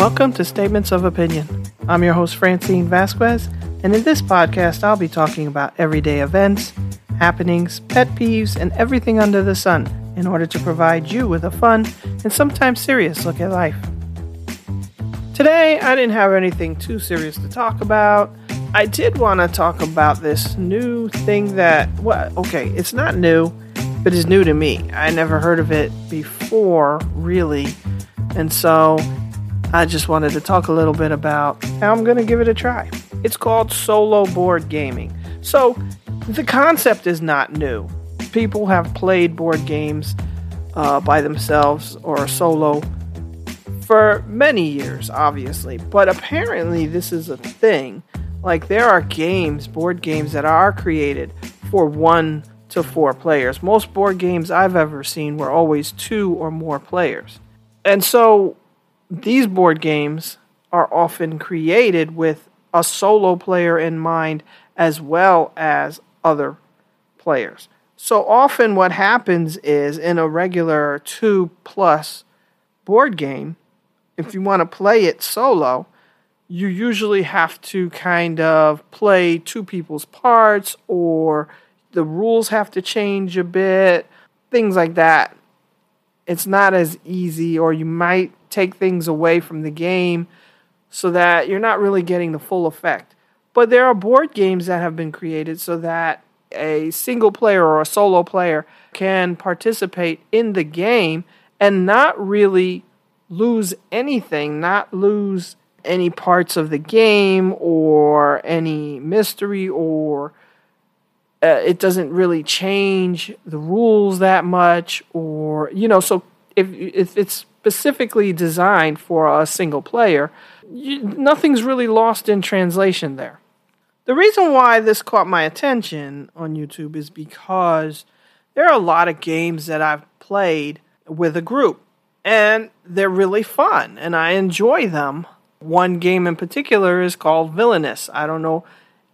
Welcome to Statements of Opinion. I'm your host, Francine Vasquez, and in this podcast, I'll be talking about everyday events, happenings, pet peeves, and everything under the sun in order to provide you with a fun and sometimes serious look at life. Today, I didn't have anything too serious to talk about. I did want to talk about this new thing that, well, okay, it's not new, but it's new to me. I never heard of it before, really. And so I just wanted to talk a little bit about how I'm going to give it a try. It's called solo board gaming. So the concept is not new. People have played board games uh, by themselves or solo for many years, obviously. But apparently, this is a thing. Like, there are games, board games, that are created for one to four players. Most board games I've ever seen were always two or more players. And so these board games are often created with a solo player in mind as well as other players. So often, what happens is in a regular two plus board game, if you want to play it solo, you usually have to kind of play two people's parts, or the rules have to change a bit, things like that. It's not as easy, or you might take things away from the game so that you're not really getting the full effect. But there are board games that have been created so that a single player or a solo player can participate in the game and not really lose anything, not lose any parts of the game or any mystery or uh, it doesn't really change the rules that much or you know so if if it's specifically designed for a single player, you, nothing's really lost in translation there. The reason why this caught my attention on YouTube is because there are a lot of games that I've played with a group, and they're really fun, and I enjoy them. One game in particular is called Villainous. I don't know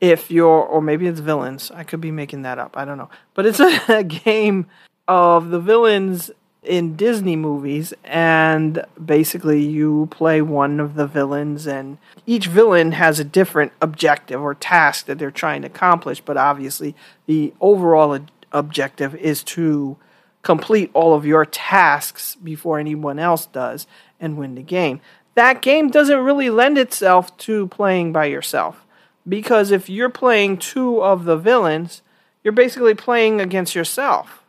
if you're, or maybe it's Villains. I could be making that up. I don't know. But it's a, a game of the villains in Disney movies, and basically you play one of the villains, and each villain has a different objective or task that they're trying to accomplish. But obviously, the overall objective is to complete all of your tasks before anyone else does and win the game. That game doesn't really lend itself to playing by yourself because if you're playing two of the villains, you're basically playing against yourself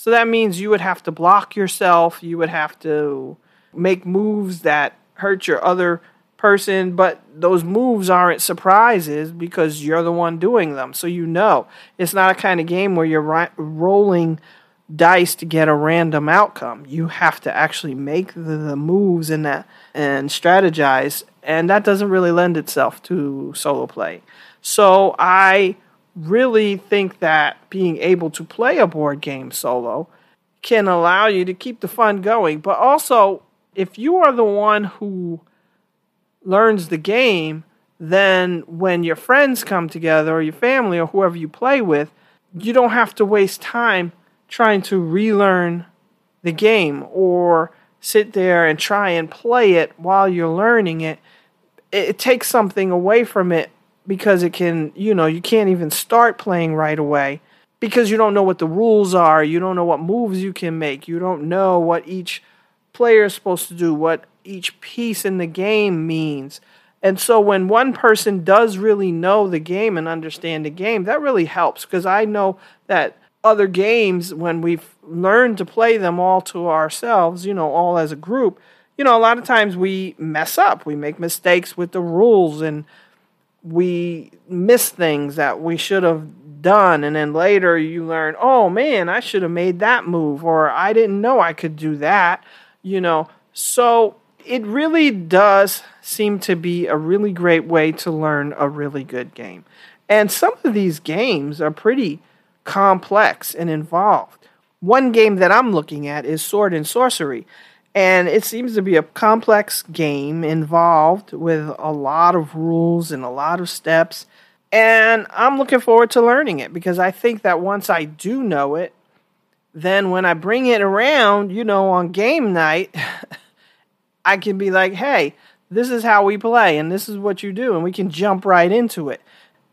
so that means you would have to block yourself, you would have to make moves that hurt your other person, but those moves aren't surprises because you're the one doing them. So you know. It's not a kind of game where you're ri- rolling dice to get a random outcome. You have to actually make the, the moves and that and strategize, and that doesn't really lend itself to solo play. So I really think that being able to play a board game solo can allow you to keep the fun going. But also, if you are the one who learns the game, then when your friends come together or your family or whoever you play with, you don't have to waste time trying to relearn the game or sit there and try and play it while you're learning it. It, takes something away from it because it can, you know, you can't even start playing right away because you don't know what the rules are, you don't know what moves you can make, you don't know what each player is supposed to do, what each piece in the game means. And so when one person does really know the game and understand the game, that really helps because I know that other games when we've learned to play them all to ourselves, you know, all as a group, you know, a lot of times we mess up. We make mistakes with the rules and we miss things that we should have done and then later you learn oh man i should have made that move or i didn't know i could do that you know? So it really does seem to be a really great way to learn a really good game. And some of these games are pretty complex and involved. One game that i'm looking at is sword and sorcery and it seems to be a complex game involved with a lot of rules and a lot of steps. And I'm looking forward to learning it because I think that once I do know it, then when I bring it around, you know, on game night, I can be like, hey, this is how we play and this is what you do and we can jump right into it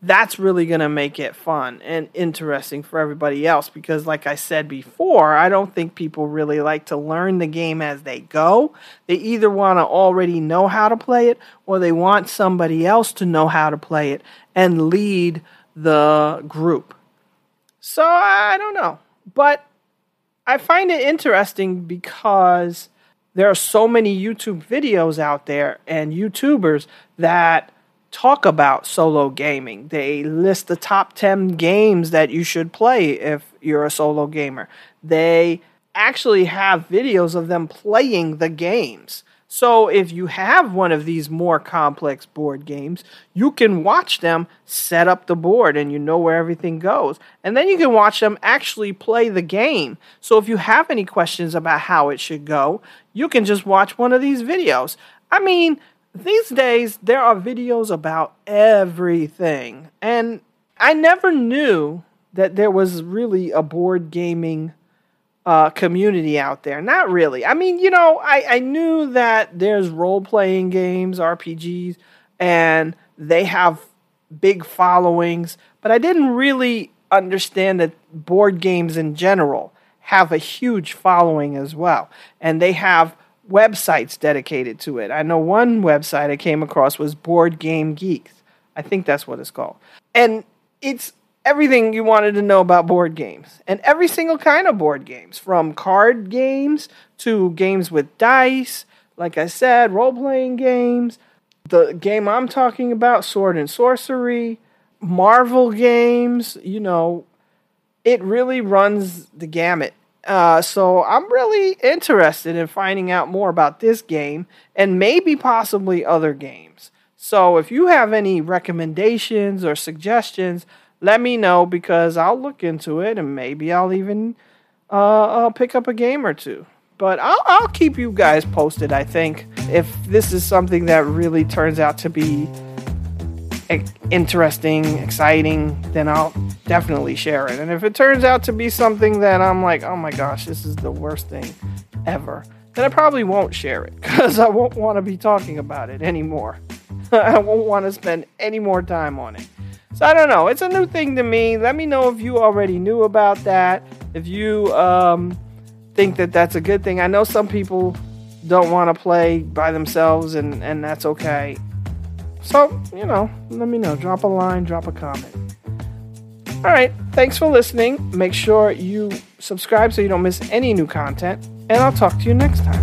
that's really going to make it fun and interesting for everybody else because like i said before i don't think people really like to learn the game as they go. They either want to already know how to play it or they want somebody else to know how to play it and lead the group. So i don't know but i find it interesting because there are so many YouTube videos out there and YouTubers that talk about solo gaming. They list the top 10 games that you should play if you're a solo gamer. They actually have videos of them playing the games. So if you have one of these more complex board games, you can watch them set up the board and you know where everything goes. And then you can watch them actually play the game. So if you have any questions about how it should go, you can just watch one of these videos. I mean, these days there are videos about everything. And I never knew that there was really a board gaming uh, community out there. Not really. I mean, you know, I, I knew that there's role playing games, RPGs, and they have big followings, but I didn't really understand that board games in general have a huge following as well. And they have websites dedicated to it. I know one website I came across was Board Game Geeks. I think that's what it's called. And it's everything you wanted to know about board games and every single kind of board games from card games to games with dice like i said role-playing games the game i'm talking about sword and sorcery marvel games you know it really runs the gamut uh, so i'm really interested in finding out more about this game and maybe possibly other games so if you have any recommendations or suggestions let me know because I'll look into it and maybe I'll even uh, I'll pick up a game or two. But I'll, I'll keep you guys posted, I think. If this is something that really turns out to be interesting, exciting, then I'll definitely share it. And if it turns out to be something that I'm like, oh my gosh, this is the worst thing ever, then I probably won't share it because I won't want to be talking about it anymore. I won't want to spend any more time on it. So I don't know. It's a new thing to me. Let me know if you already knew about that. If you um, think that that's a good thing. I know some people don't want to play by themselves, and, and that's okay. So, you know, let me know. Drop a line, drop a comment. All right. Thanks for listening. Make sure you subscribe so you don't miss any new content. And I'll talk to you next time.